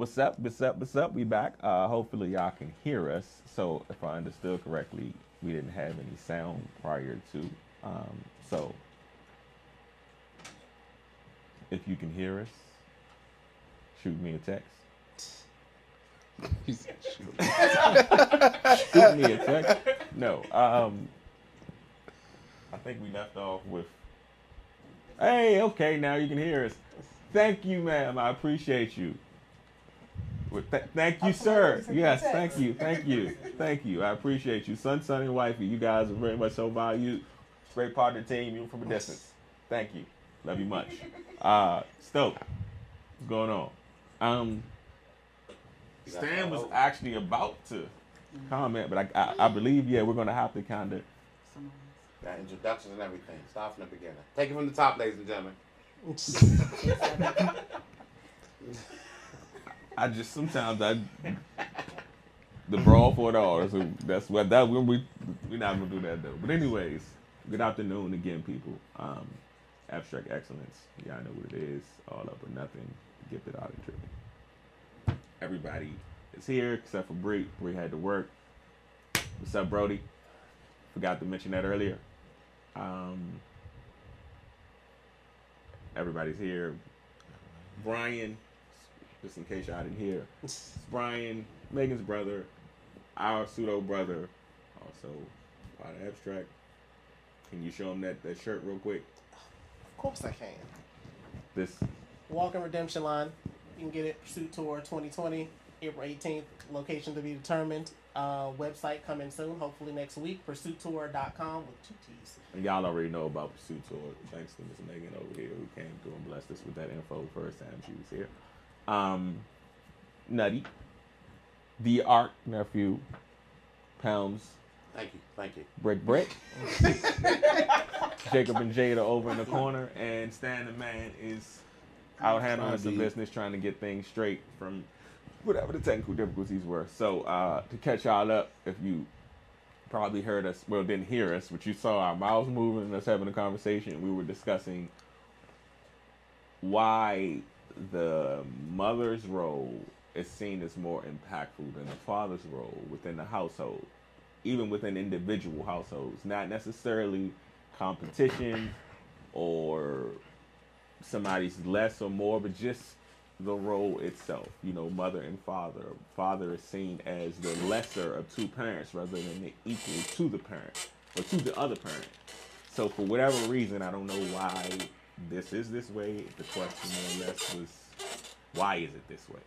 What's up? What's up? What's up? We back. Uh, hopefully y'all can hear us. So if I understood correctly, we didn't have any sound prior to. Um, so if you can hear us, shoot me a text. shoot me a text. No. Um, I think we left off with. Hey, okay, now you can hear us. Thank you, ma'am. I appreciate you. Well, th- thank you, sir. Yes, thank you, thank you, thank you. I appreciate you, son, son, and wifey. You guys are very much so valued. Great part of the team, even from a distance. Thank you. Love you much. Uh, Stoke, what's going on? Um, Stan was actually about to comment, but I, I, I believe, yeah, we're gonna have to kind of. Got introductions and everything. Start from the beginning. Take it from the top, ladies and gentlemen. I just sometimes I the brawl for it that's what that when we we're not gonna do that though. But anyways, good afternoon again, people. Um, abstract excellence. Y'all know what it is. All up or nothing. Gifted out of trip. Everybody is here except for Bree. Bree had to work. What's up, Brody? Forgot to mention that earlier. Um, everybody's here. Brian, just in case y'all didn't hear, it's Brian, Megan's brother, our pseudo brother, also part of Abstract. Can you show him that, that shirt real quick? Of course I can. This Walking Redemption Line. You can get it Pursuit Tour 2020, April 18th. Location to be determined. Uh, website coming soon, hopefully next week. PursuitTour.com with two T's. and y'all already know about Pursuit Tour. Thanks to Miss Megan over here who came through and blessed us with that info first time she was here. Um, Nutty, the Arc nephew, Pounds, Thank you. Thank you. Brick Brick. Jacob and Jada over in the corner, and Stan the man is out handling some business, trying to get things straight from whatever the technical difficulties were. So uh, to catch y'all up, if you probably heard us, well, didn't hear us, but you saw our mouths moving and us having a conversation. We were discussing why the mother's role is seen as more impactful than the father's role within the household, even within individual households. Not necessarily competition or somebody's less or more, but just the role itself. You know, mother and father. Father is seen as the lesser of two parents rather than the equal to the parent or to the other parent. So for whatever reason, I don't know why this is this way. The question more or less was, why is it this way?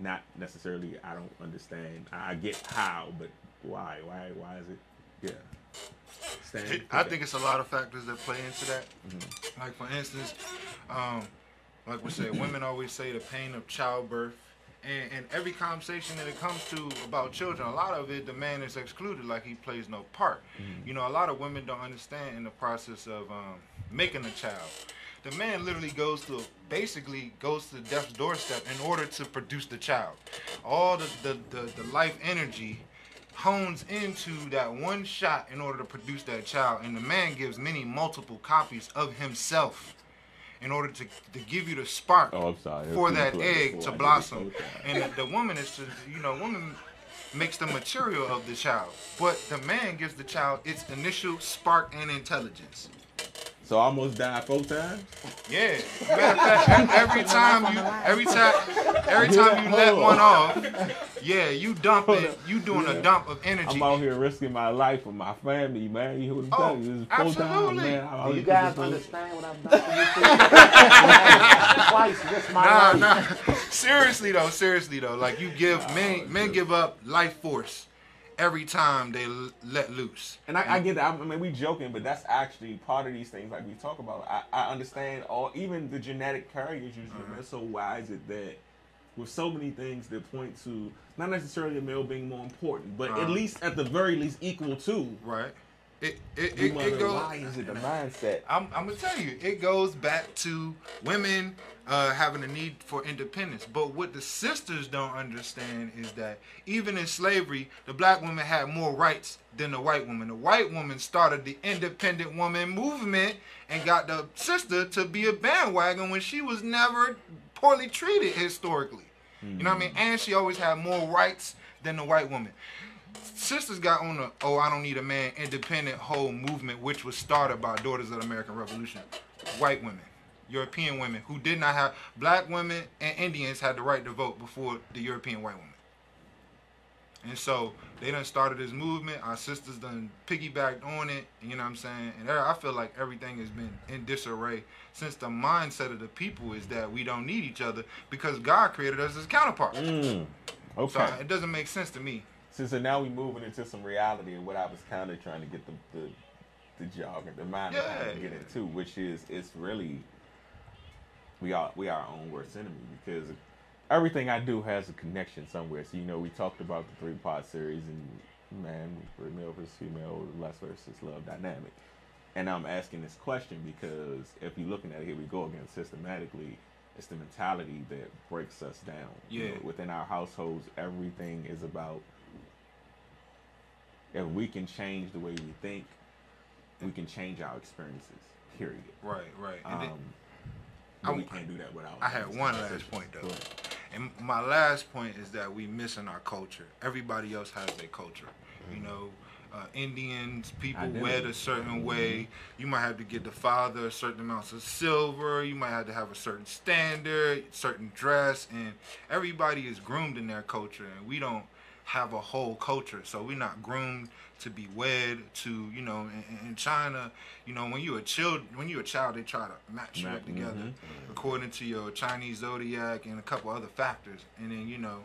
Not necessarily. I don't understand. I get how, but why? Why? Why is it? Yeah. Stan, It- I think it's a lot of factors that play into that. Like for instance, um, like we say, women always say the pain of childbirth. And, and every conversation that it comes to about children, a lot of it, the man is excluded, like he plays no part. You know, a lot of women don't understand in the process of um, making a child. The man literally goes to, basically goes to death's doorstep in order to produce the child. All the, the, the, the life energy hones into that one shot in order to produce that child. And the man gives many multiple copies of himself in order to, to give you the spark Oh, for that egg to blossom it. both times. and the, the woman is to you know woman makes the material of the child. But the man gives the child its initial spark and intelligence So I almost died four times. yeah Matter of fact, every time you every time every time you let one off yeah you dumping you doing a dump of energy I'm out here risking my life for my family, man. You hear what I'm Oh, telling you? This is times, absolutely. man. Do you guys understand what I've done? Twice, just my Nah, life. nah. seriously though, seriously though, like you give men men give up life force every time they l- let loose. And I, I get that. I mean, we joking, but that's actually part of these things like we talk about. I, I understand all, even the genetic carriers usually. Man. So why is it that with so many things that point to not necessarily a male being more important, but at Uh-huh. least at the very least equal to Right? It it, it, it goes. why is it the mindset? I'm, I'm gonna tell you, it goes back to women uh, having a need for independence. But what the sisters don't understand is that even in slavery, the black woman had more rights than the white woman. The white woman started the independent woman movement and got the sister to be a bandwagon when she was never poorly treated historically. You know what I mean? And she always had more rights than the white woman. Sisters got on the oh I don't need a man independent whole movement, which was started by Daughters of the American Revolution. White women, European women who did not have black women and Indians had the right to vote before the European white women. And so they done started this movement. Our sisters done piggybacked on it. You know what I'm saying? And I feel like everything has been in disarray since the mindset of the people is that we don't need each other because God created us as counterparts. Mm. Okay. So it doesn't make sense to me. So, so now we moving into some reality of what I was kind of trying to get the the, the jog and the mind to Yeah, of get into, which is it's really we are we are our own worst enemy because everything I do has a connection somewhere. So you know we talked about the three part series and man, male versus female, less versus love dynamic. And I'm asking this question because if you're looking at it, here we go again systematically. It's the mentality that breaks us down. You Yeah. know, within our households, everything is about if we can change the way we think, we can change our experiences. Period. Right, right. And then Um, but I- we can't do that without. I had one last point though. And my last point is that we miss missing our culture. Everybody else has their culture. You know, uh, Indians, people wed a certain way. You might have to get the father a certain amounts of silver. You might have to have a certain standard, certain dress, and everybody is groomed in their culture, and we don't have a whole culture. So we're not groomed to be wed to, you know, in, in China, you know, when you're a child, when you're a child, they try to match you Ma- up together mhm. according to your Chinese zodiac and a couple other factors. And then, you know,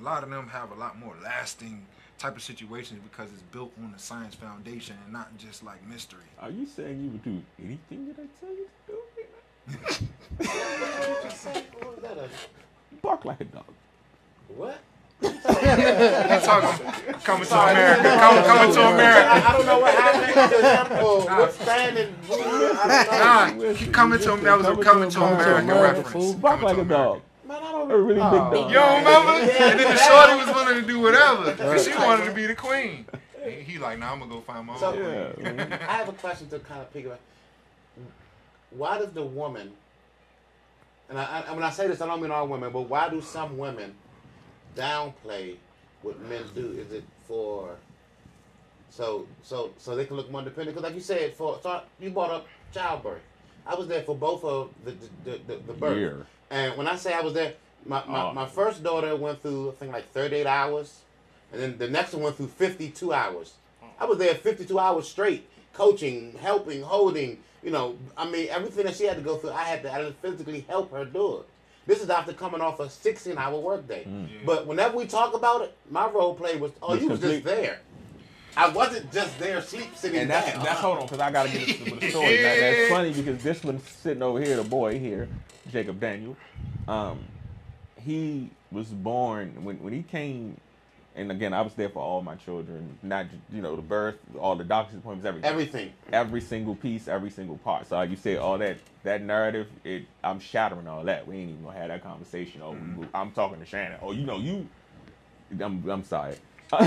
a lot of them have a lot more lasting type of situations because it's built on a science foundation and not just like mystery. Are you saying you would do anything that I tell you to do? What was that? A, Bark like a dog. what? He's talking, coming to America, coming, coming to America. I, I don't know what happened. Or withstanding movement. I don't know. Nah, he coming to that was a coming to America America, reference. fool. Like a dog. Man, I don't A really big Oh. dog. You don't remember? And then the shorty was willing to do whatever. Cause she wanted to be the queen. And he like, nah, I'm gonna go find my own So- queen. Yeah. I have a question to kind of piggyback. Why does the woman, and I, I, when I say this, I don't mean all women, but why do some women downplay what men do? Is it for so so so they can look more independent? Because like you said, for so you brought up childbirth. I was there for both of the the, the, the birth. Year. And when I say I was there, my, my, Oh. my first daughter went through I think like 38 hours, and then the next one went through 52 hours. I was there 52 hours straight, coaching, helping, holding. You know, I mean everything that she had to go through, I had to, I had to physically help her do it. This is after coming off a 16 hour workday. Mm. But whenever we talk about it, my role play was, oh, Was you was just there. I wasn't just there, sleep sitting And that's down. that's hold on because I gotta get into the story. That, that's funny because this one sitting over here, the boy here, Jacob Daniel, um, he was born when when he came, and again I was there for all my children, not you know the birth, all the doctor's appointments, everything, Everything. every single piece, every single part. So like you said, all that that narrative, it I'm shattering all that. We ain't even gonna have that conversation. Oh, we- mm-hmm. I'm talking to Shannon. Oh, you know you. I'm I'm sorry.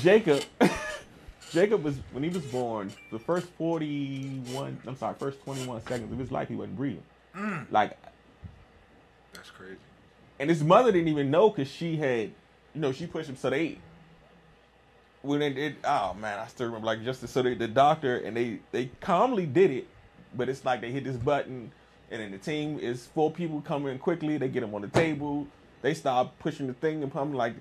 Jacob. Jacob was when he was born. The first forty-one, I'm sorry, first twenty-one seconds of his life, he wasn't breathing. Mm. Like, That's crazy. and his mother didn't even know because she had, you know, she pushed him. So they, when they did, oh man, I still remember like just so they, the doctor and they they calmly did it, but it's like they hit this button, and then the team is four people coming quickly. They get him on the table. They start pushing the thing and I'm like,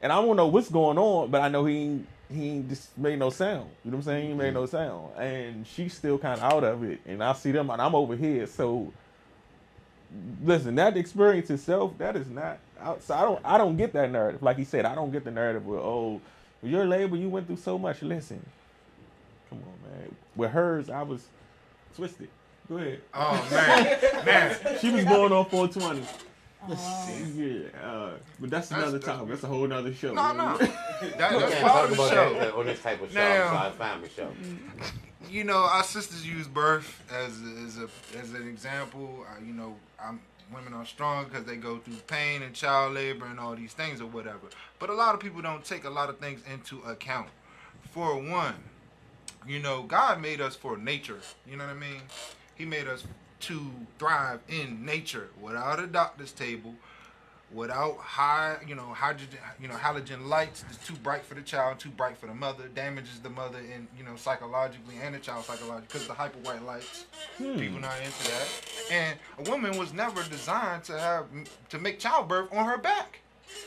and I don't know what's going on, but I know he he just made no sound. You know what I'm saying? He made mm-hmm. no sound, and she's still kind of out of it. And I see them, and I'm over here, so listen, that experience itself, that is not outside. I don't, I don't get that narrative. Like he said, I don't get the narrative where, oh, your label you went through so much. Listen, come on, man. With hers, I was twisted. Go ahead. Oh man, man. She was born on 420. Oh. Yeah, uh, but that's That's- another that's- topic. That's a whole other show. No, no. That, We that's can't part talk of the about show. that on this type of show. Now- I'm family show. you know, our sisters use birth as as a as an example. Uh, you know, I'm, women are strong because they go through pain and child labor and all these things or whatever. But a lot of people don't take a lot of things into account. For one, you know, God made us for nature. You know what I mean? He made us to thrive in nature without a doctor's table. Without high, you know, hydrogen, you know, halogen lights. It's too bright for the child, too bright for the mother. Damages the mother, and you know, psychologically and the child psychologically because the hyper white lights. Hmm. People not into that. And a woman was never designed to have to make childbirth on her back.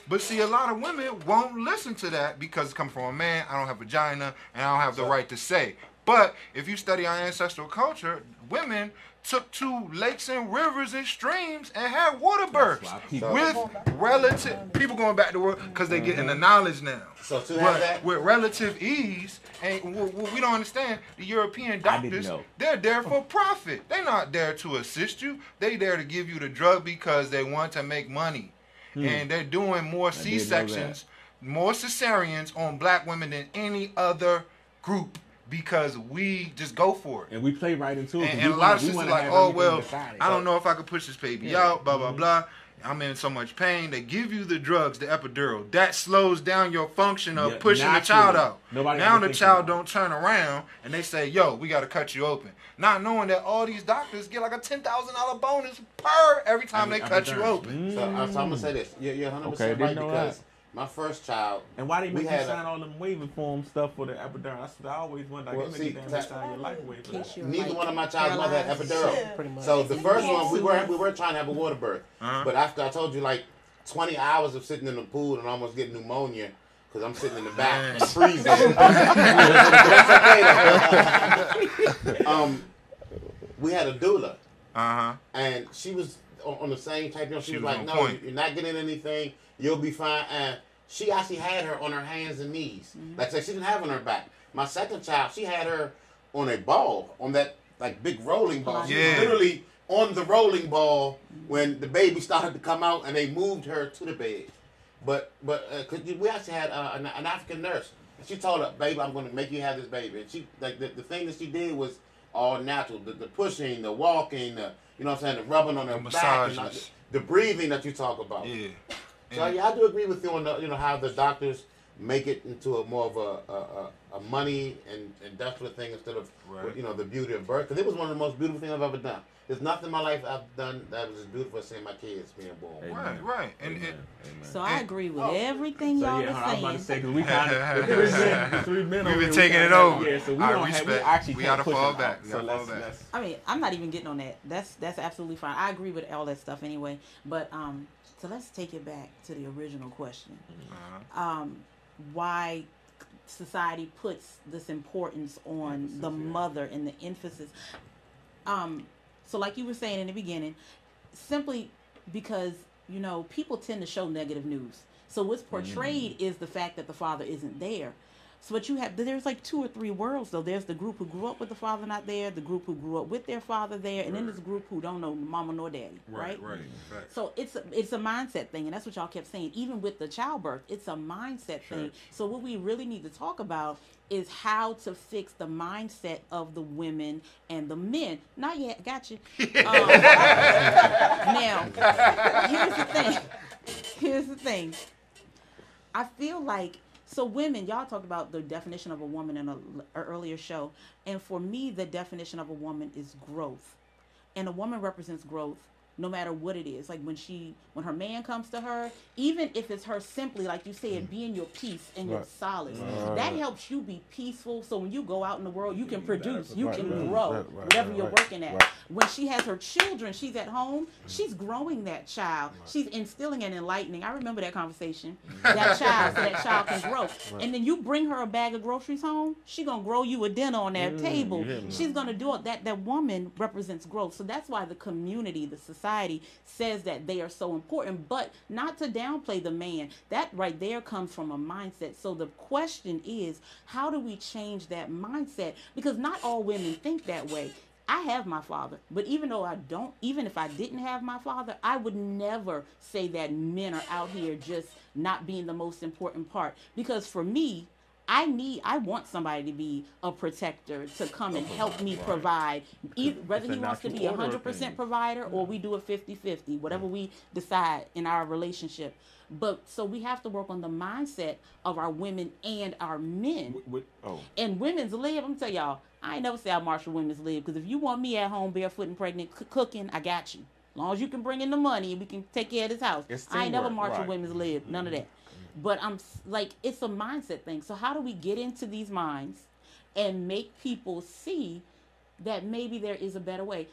But see, a lot of women won't listen to that because it comes from a man. I don't have vagina, and I don't have the right to say. But if you study our ancestral culture, women took to lakes and rivers and streams and had water births with relative people going back to work because they're getting the knowledge now. So to have that, with relative ease, and what we don't understand, the European doctors, they're there for profit. They're not there to assist you. They there to give you the drug because they want to make money, and they're doing more Hmm. C sections, more cesareans on black women than any other group because we just go for it. And we play right into it. And, and a lot of we sisters like, oh well, decided. I don't know if I could push this baby Yeah. out. Blah blah blah. I'm in so much pain. They give you the drugs, the epidural. That slows down your function of Yeah, pushing the child out. Nobody now the child don't turn around and they say, "Yo, we got to cut you open," not knowing that all these doctors get like a ten thousand dollar bonus per every time Every- they every cut you time. open. so, uh, so I'm gonna say this. You're, you're 100 Okay, percent right because that. My first child. And why they We make you had a- sign all them waiver form stuff for the epidural? That's what I always wonder. Well, see, make you that- sign your life away for In case that. Neither like one of my child's mother had paralyzed. epidural. Pretty much. So the You first one we were we were trying to have a water birth, Uh-huh. but after I told you like 20 hours of sitting in the pool and almost getting pneumonia because I'm sitting in the back Man. freezing. That's okay um, we had a doula Uh huh. and she was on, on the same type. You know, she, She was was like, "No, point. you're not getting anything. You'll be fine." And she actually had her on her hands and knees. Mm-hmm. Like I said, she didn't have her on her back. My second child, she had her on a ball, on that like big rolling ball. She Yeah. was literally on the rolling ball when the baby started to come out, and they moved her to the bed. But but uh, cause we actually had uh, an, an African nurse. And she told her, "Baby, I'm going to make you have this baby." And she like the, the thing that she did was all natural. The, the pushing, the walking, the you know what I'm saying, the rubbing on her The back, and massages. the, the breathing that you talk about. Yeah. So And- yeah, I do agree with you on the you know how the doctors make it into a more of a a, a, a money and industrial thing instead of Right. you know the beauty of birth. Because it was one of the most beautiful things I've ever done. There's nothing in my life I've done that was as beautiful as seeing my kids being born. Amen. Right, right. And, Amen. and Amen. So I agree with Oh. everything So y'all yeah, I was about are to saying. say because we kind of the three men, the three men We've been taking it over. Yeah, so we I don't have, we actually We gotta push fall back. out. We So gotta let's, fall back. let's I mean, I'm not even getting on that. That's that's absolutely fine. I agree with all that stuff anyway. But um, so let's take it back to the original question. uh, Um, why society puts this importance on Emphasis, the yeah. mother and the emphasis. Um, so like you were saying in the beginning, simply because you know people tend to show negative news. So what's portrayed is the fact that the father isn't there. So what you have there's like two or three worlds though. There's the group who grew up with the father not there, the group who grew up with their father there, and then Right. there's a group who don't know mama nor daddy, right? right, right. So it's a, it's a mindset thing, and that's what y'all kept saying. Even with the childbirth, it's a mindset thing. So what we really need to talk about is how to fix the mindset of the women and the men. Not yet, got you. Um, now, here's the thing. Here's the thing. I feel like so women, y'all talked about the definition of a woman in a, a earlier show, and for me, the definition of a woman is growth, and a woman represents growth no matter what it is. Like when she, when her man comes to her, even if it's her simply, like you said, being your peace and your solace, Right. that helps you be peaceful. So when you go out in the world, you can produce, you Right, can right, grow, right, right, whatever right, you're working at. right. When she has her children, she's at home, she's growing that child. She's instilling and enlightening. I remember that conversation. That child, so that child can grow. And then you bring her a bag of groceries home, she gonna grow you a dinner on that table. you hear me? She's gonna do it. That that woman represents growth. So that's why the community, the society says that they are so important, but not to downplay the man. That right there comes from a mindset. So the question is, how do we change that mindset? Because not all women think that way. I have my father, but even though I don't, even if I didn't have my father, I would never say that men are out here just not being the most important part. Because for me, I need, I want somebody to be a protector to come and help me provide, e- whether he wants to be a hundred percent provider or we do a 50-50, whatever we decide in our relationship. But so we have to work on the mindset of our women and our men. With- with- oh, And women's lib, I'm tell y'all, I ain't never say I marshal women's lib because if you want me at home barefoot and pregnant c- cooking, I got you. long as you can bring in the money, we can take care of this house. I ain't never marched right. women's lib, none of that. But I'm like, it's a mindset thing. So how do we get into these minds and make people see that maybe there is a better way?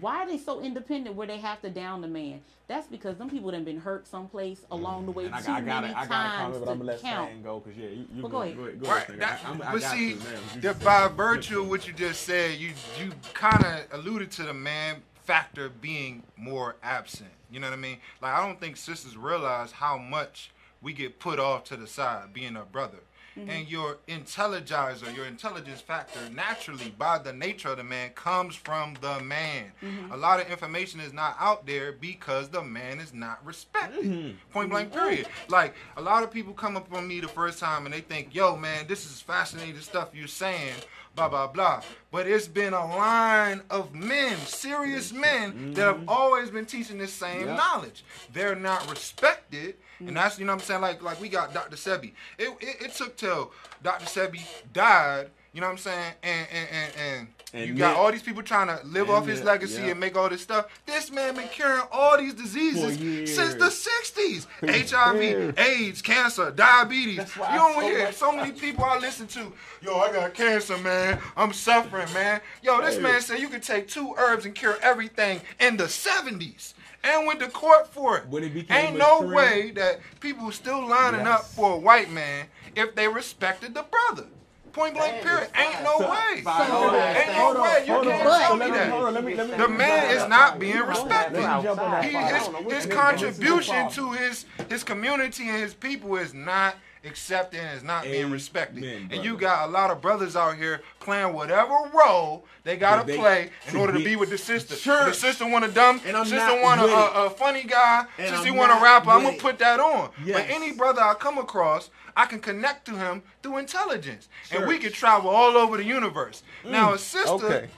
Why are they so independent where they have to down the man? That's because them people have been hurt someplace mm-hmm. along the way And I, too I got many it. I got a times comment, but I'm gonna count. Go because yeah, you, you Well, go ahead. Go ahead, go Right. That, Stan. I- I but got see, to, man. You that by virtue of what you just said, you you kind of alluded to the man factor being more absent. You know what I mean? Like I don't think sisters realize how much we get put off to the side being a brother. Mm-hmm. And your intelligizer, your intelligence factor, naturally by the nature of the man, comes from the man. Mm-hmm. A lot of information is not out there because the man is not respected. Mm-hmm. Point blank, period. Like a lot of people come up on me the first time and they think, "Yo, man, this is fascinating stuff you're saying." Blah blah blah. But it's been a line of men, serious men, that have always been teaching this same Yeah. knowledge. They're not respected, and that's you know what I'm saying. Like like we got Dr. Sebi. It it, it took till Dr. Sebi died. You know what I'm saying? And and and, and, And you got yet- all these people trying to live off his yet- legacy yeah. and make all this stuff. This man been curing all these diseases since the 60s. years. HIV, AIDS, cancer, diabetes. You don't so hear so many people I listen to. Yo, I got cancer, man. I'm suffering, man. Yo, this Hey. man said you could take two herbs and cure everything in the 70s. And went to court for it. When it became Ain't a no trend- way that people still lining up for a white man if they respected the brother. Point blank, period. Ain't no So- way. Fine, So- Ain't no on, way. You can't But- tell me that. on, let me- let me- The man is not being respected. He, his, don't know what his contribution to his his community and his people is not accepted and is not being Amen, respected. And you got a lot of brothers out here playing whatever role they gotta they- play in order to be with the sister. Sure. The sister want a dumb, And I'm sister want a, a, a funny guy, And sister I'm want a rapper. I'm gonna put that on. But any brother I come across, I can connect to him through intelligence, and we Church. can travel all over the universe. Now a sister. Okay.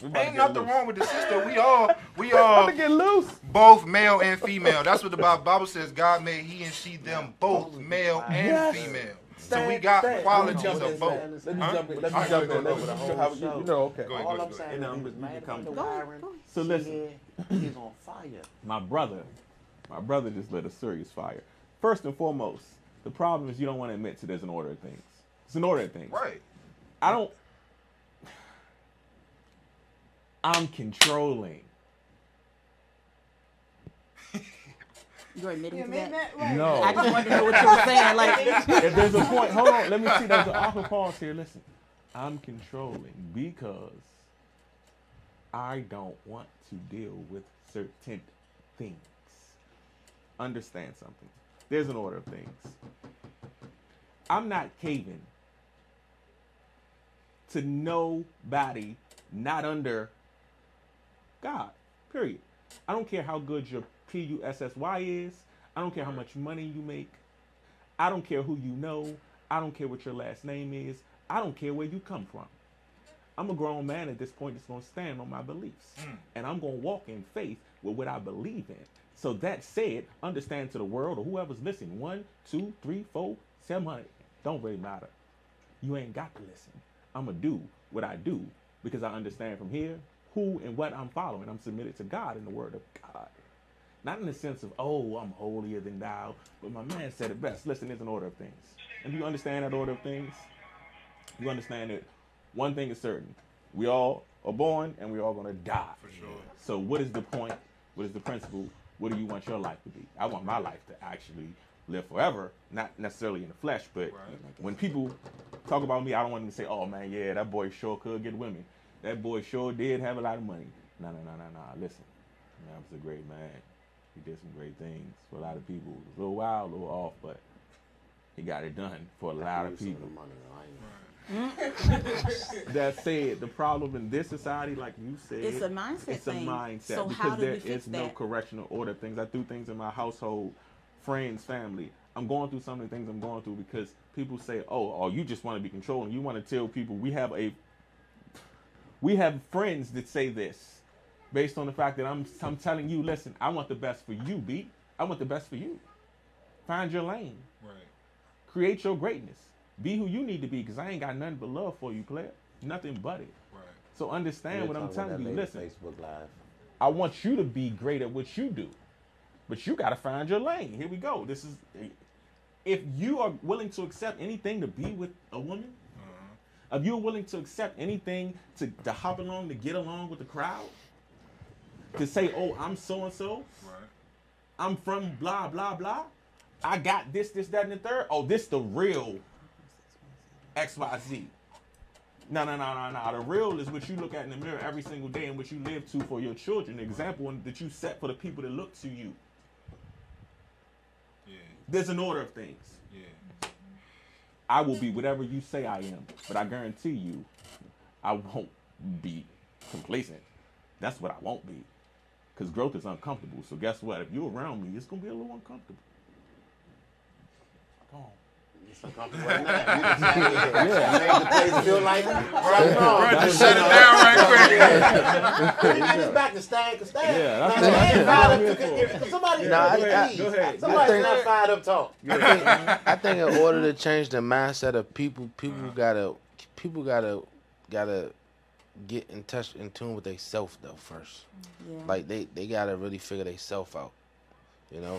We about to Ain't nothing wrong with the sister. We all, we all, to get loose. both male and female. That's what the Bible says. God made he and she them both male and Yes. female. So we got stand. qualities Let me of jump both. in. Let me Huh? jump in. Let me All right, jump go in. ahead, Let go me ahead. show how we- you you know, okay. Go ahead, All go I'm ahead. saying And is I'm he was just- mad you come- at the Go ahead, wiring. go ahead. So He listen. had- He's on fire. my brother, my brother just lit a serious fire. First and foremost, the problem is you don't want to admit to there's an order of things. It's an order of things. Right. I don't. I'm controlling. You're admitting to that? No. I just wanted to know what you were saying. Like, if there's a point, hold on. Let me see. There's an awkward pause here. Listen, I'm controlling because I don't want to deal with certain things. Understand something. There's an order of things. I'm not caving to nobody not under God. Period. I don't care how good your P U S S Y is. I don't care how much money you make. I don't care who you know. I don't care what your last name is. I don't care where you come from. I'm a grown man at this point that's going to stand on my beliefs. Hmm. And I'm going to walk in faith with what I believe in. So that said, understand to the world or whoever's listening one, two, three, four, seven hundred. Don't really matter. You ain't got to listen. I'm going to do what I do because I understand from here who and what I'm following. I'm submitted to God in the word of God. Not in the sense of, oh, I'm holier than thou, but my man said it best. Listen, there's an order of things. And do you understand that order of things? You understand that one thing is certain. We all are born and we're all going to die. For sure. So what is the point? What is the principle? What do you want your life to be? I want my life to actually live forever, not necessarily in the flesh, but Right. when people talk about me, I don't want them to say, "Oh man, yeah, that boy sure could get women. That boy sure did have a lot of money." No, no, no, no, no. Listen, man was a great man. He did some great things for a lot of people. It was a little wild, a little off, but he got it done for a lot of Some people. the money, though. That said, the problem in this society, like you said, It's a mindset It's a thing. mindset So because how do there we fix is no that? correctional order. Things I do things in my household, friends, family. I'm going through some of the things I'm going through because people say, "Oh, oh, you just want to be controlling. You want to tell people we have a we have friends that say this based on the fact that I'm I'm telling you, listen, I want the best for you, B. I want the best for you. Find your lane. Right. Create your greatness. Be who you need to be because I ain't got nothing but love for you, player. Nothing but it. Right. So understand We'll what I'm telling you. Listen, Facebook Live. I want you to be great at what you do. But you got to find your lane. Here we go. This is if you are willing to accept anything to be with a woman, if you're willing to accept anything to, to hop along, to get along with the crowd, to say, oh, I'm so and so, I'm from blah, blah, blah, I got this, this, that, and the third. Oh, this the real XYZ. No, no, no, no, no. The real is what you look at in the mirror every single day and what you live to for your children. The example that you set for the people that look to you. Yeah. There's an order of things. I will be whatever you say I am, but I guarantee you, I won't be complacent. That's what I won't be. Because growth is uncomfortable. So guess what? If you're around me, it's gonna be a little uncomfortable. Go on. It's uncomfortable right now. You just made it- you made the place feel like right Bro, now. just shut it down right quick. You just back to Stan, cause Stan, Yeah, that's now, what I'm saying. fired I'm up here to- for it. if Somebody, Nah, I- I- Go ahead. Somebody's think- not fired up talk. I think, I think in order to change the mindset of people, people gotta people gotta gotta get in touch in tune with themselves though first. Yeah. Like they they gotta really figure themselves out. You know,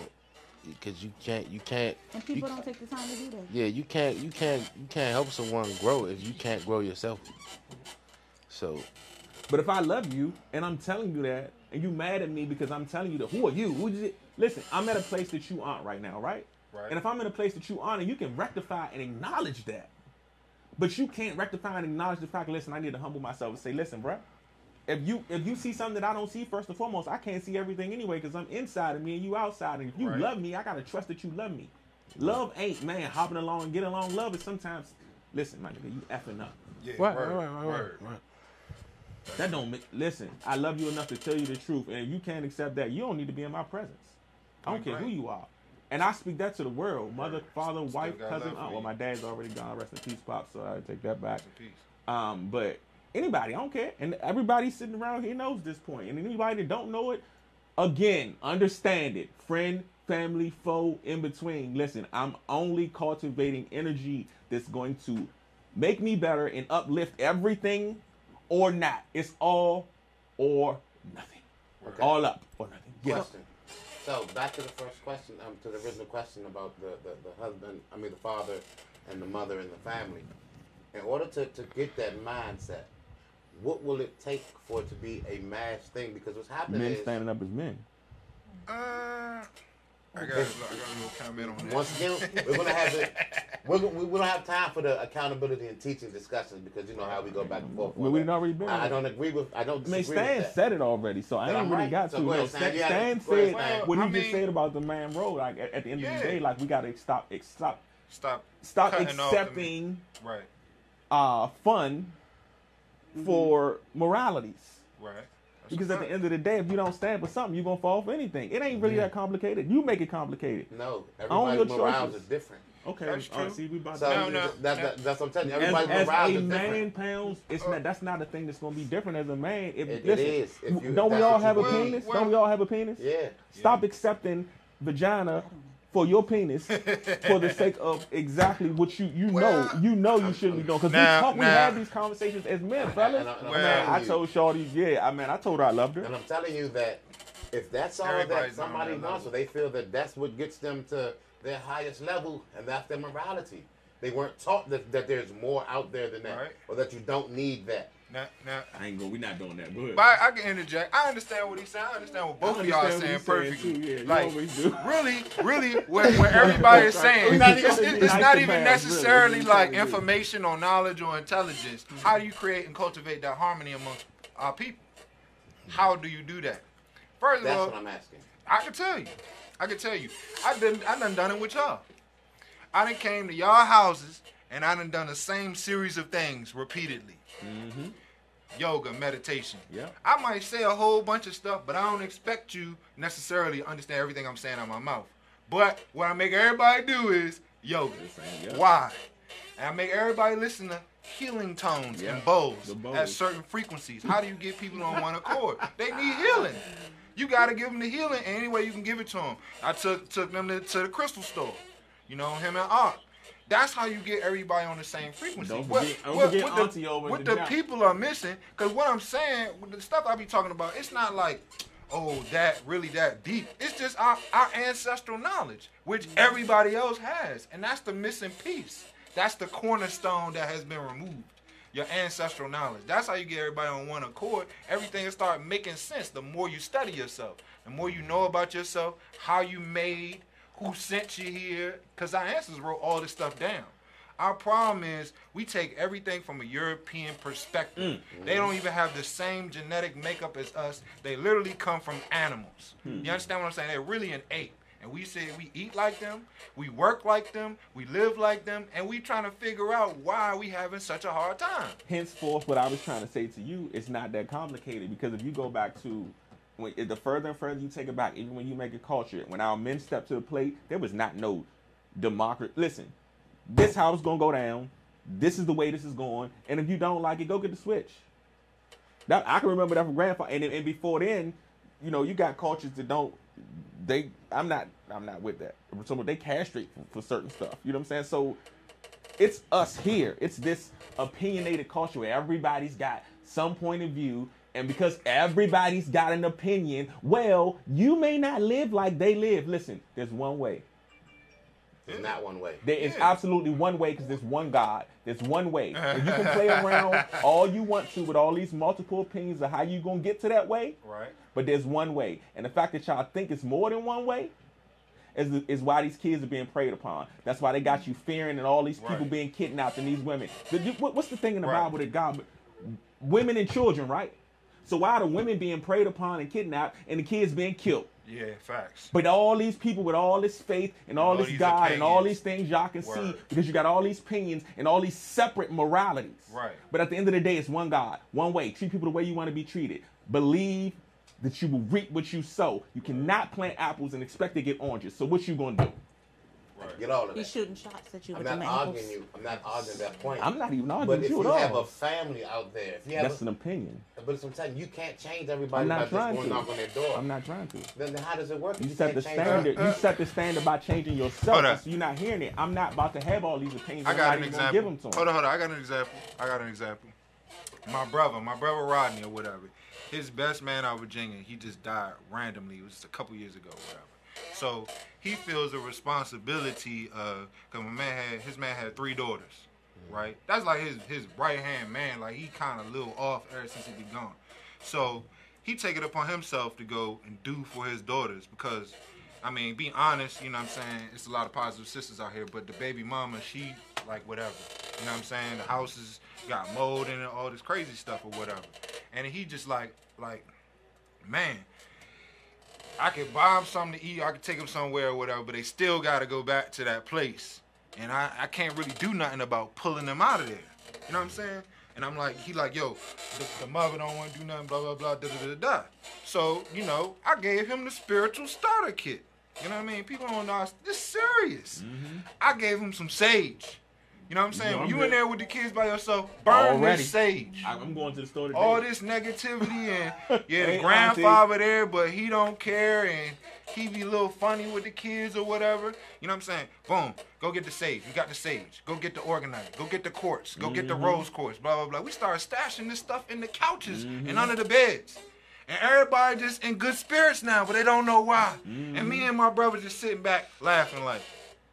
because you can't you can't and people you- don't take the time to do that. yeah you can't you can't you can't help someone grow if you can't grow yourself. So But if I love you and I'm telling you that, and you mad at me because I'm telling you that, who are you? Who did it? Listen, I'm at a place that you aren't right now, right? Right. And if I'm in a place that you aren't, and you can rectify and acknowledge that. But you can't rectify and acknowledge the fact. Listen, I need to humble myself and say, listen, bruh. If you if you see something that I don't see, first and foremost, I can't see everything anyway because I'm inside of me and you outside. And if you Right. love me, I gotta trust that you love me. Love ain't man hopping along and getting along. Love is sometimes, listen, my nigga, you effing up. Yeah. right, word, right, right, right, word. right. That don't make listen. I love you enough to tell you the truth, and if you can't accept that, you don't need to be in my presence. I don't Point care who you are, and I speak that to the world, mother, Word. father, Still wife, cousin, love for aunt. Well, my dad's already gone. Rest in peace, pop. So I take that back. Rest in peace. Um, but anybody, I don't care, and everybody sitting around here knows this point. and anybody that don't know it, again, understand it. Friend, family, foe, in between. Listen, I'm only cultivating energy that's going to make me better and uplift everything, or not. It's all or nothing. Okay. All up or nothing. Yes. Question. So back to the first question, um, to the original question about the, the, the husband, I mean the father and the mother and the family. In order to, to get that mindset, what will it take for it to be a mass thing? Because what's happening Men is standing up as men. Uh, I got, I got a little comment on that. once again we're gonna have the we're, gonna- we we don't have time for the accountability and teaching discussions because you know how we go back and forth. Well, we've already been. I, I don't agree with. I don't I mean, Stan with that. said it already, so I But ain't I'm really right. got So to. go No, ahead, Stan, Stan. You Stan go ahead, said Stan. what he I just said about the man role. Like at, at the end of the day, like we gotta stop, stop, Stop. stop Cutting off the- accepting Right. uh, fun Mm-hmm. for moralities. Right. That's Because at the end of the day, if you don't stand for something, you're gonna fall for anything. It ain't really that complicated. You make it complicated. No, everybody's morals choices. is different. Okay, That's all right, true. see, we about So to. No, no, that, no. that, that's what I'm telling you. As, Everybody's as morals a is man different. pounds, it's not. That's not a thing that's gonna be different as a man. If, It- it listen, is, if you- don't we all have a believe. penis? Well- don't we all have a penis? Yeah. Stop accepting vagina for your penis for the sake of exactly what you you know you know you shouldn't be doing. Because we talk, we have these conversations as men, fellas. And I- and I'm Well- man, I told Shawty, yeah, I mean, I told her I loved her. And I'm telling you that if that's all Everybody's that somebody that wants, or they feel that that's what gets them to their highest level, and that's their morality. They weren't taught that, that there's more out there than that, Right. or that you don't need that. Now, now, I ain't going. We're not doing that. Go ahead. but I, I can interject. I understand what he's saying. I understand what both of y'all are saying what saying, perfectly. too, yeah, like, really, really, what, what everybody is saying, We're not it's, it's, it's not even necessarily really. like information or knowledge or intelligence. Mm-hmm. How do you create and cultivate that harmony amongst our people? How do you do that? First of That's all, what I'm asking. I can tell you. I can tell you. I done I done done it with y'all. I done came to y'all houses and I done done the same series of things repeatedly. Mm-hmm. Yoga, meditation. Yeah. I might say a whole bunch of stuff, but I don't expect you necessarily to understand everything I'm saying out my mouth. But what I make everybody do is yoga. Why? And I make everybody listen to healing tones Yeah, and bows. at certain frequencies. How do you get people on one accord? They need healing. You got to give them the healing any way you can give it to them. I took took them to, to the crystal store. You know, him and Art. That's how you get everybody on the same frequency. Don't What- forget- what- forget what the- over what the people are missing, because what I'm saying, the stuff I be talking about, it's not like oh that really that deep. It's just our, our ancestral knowledge, which mm. everybody else has, and that's the missing piece. That's the cornerstone that has been removed. Your ancestral knowledge. That's how you get everybody on one accord. Everything will start making sense the more you study yourself, the more you know about yourself, how you made, who sent you here. Because our ancestors wrote all this stuff down. Our problem is we take everything from a European perspective. Mm. They don't even have the same genetic makeup as us. They literally come from animals. Hmm. You understand what I'm saying? They're really an ape. And we say we eat like them, we work like them, we live like them, and we trying to figure out why we having such a hard time. henceforth what i was trying to say to you it's not that complicated because if you go back to when the further and further you take it back even when you make a culture when our men stepped to the plate there was not no democracy. Listen this how it's gonna go down. This is the way this is going. And if you don't like it go get the switch. That i can remember that from grandfather. And, and before then you know you got cultures that don't they i'm not i'm not with that. So they castrate for, for certain stuff. You know what i'm saying? So it's us here. It's this opinionated culture where everybody's got some point of view. And because everybody's got an opinion, well, you may not live like they live. Listen, there's one way. It's not one way. There is Yeah. absolutely one way because there's one God. There's one way. And you can play around all you want to with all these multiple opinions of how you going to get to that way. Right. But there's one way. And the fact that y'all think it's more than one way is, is why these kids are being preyed upon. That's why they got you fearing and all these people Right. being kidnapped and these women. The- the- what- what's the thing in the Right. Bible that God, women and children, right? So why are the women being preyed upon and kidnapped and the kids being killed? Yeah, facts. But all these people with all this faith and all All this God and all these things y'all can see because you got all these opinions and all these separate moralities. Right. But at the end of the day, it's one God, one way. Treat people the way you want to be treated. Believe that you will reap what you sow. You cannot plant apples and expect to get oranges. So what you gonna do? Right. Get all of He's shooting shots at you I'm with not them arguing you. I'm not arguing that point. I'm not even arguing but arguing if with you you at have a family out there, if you have That's a, an opinion. but it's what you can't change everybody I'm by not just trying going to. knock on their door. I'm not trying to. Then how does it work? You if set the change standard. everybody? You set the standard by changing yourself. Hold. So you're not hearing it. I'm not about to have all these opinions. I I'm got an example. give them to 'em. Hold on, hold on. I got an example. I got an example. My brother, my brother Rodney or whatever, his best man out of Virginia, he just died randomly. It was just a couple years ago, whatever. So he feels a responsibility. of cause my man had his man had three daughters, mm-hmm. right? That's like his his right hand man. Like he kind of little off ever since he been gone. So he take it upon himself to go and do for his daughters because I mean, be honest, you know what I'm saying? It's a lot of positive sisters out here, but the baby mama, she like whatever. You know what I'm saying? The house has got mold it, all this crazy stuff or whatever. And he just like like, man, I could buy him something to eat, I could take him somewhere or whatever, but they still gotta go back to that place. And I, I can't really do nothing about pulling them out of there. You know what I'm saying? And I'm like, he like, yo, the, the mother don't want to do nothing, blah, blah, blah, da, da, da, da. So, you know, I gave him the spiritual starter kit. You know what I mean? People don't know, this serious. Mm-hmm. I gave him some sage. You know what I'm saying? Yeah, I'm you in there with the kids by yourself, burn Already. this sage I- I'm going to the store today. all this negativity and yeah, the grandfather there, but he don't care and he be a little funny with the kids or whatever. You know what I'm saying? Boom, go get the sage. You got the sage. Go get the organizer. Go get the quartz. Go get the Mm-hmm. rose quartz. Blah blah blah. We start stashing this stuff in the couches Mm-hmm. and under the beds. And everybody just in good spirits now, but they don't know why. And Mm-hmm. me and my brother just sitting back laughing like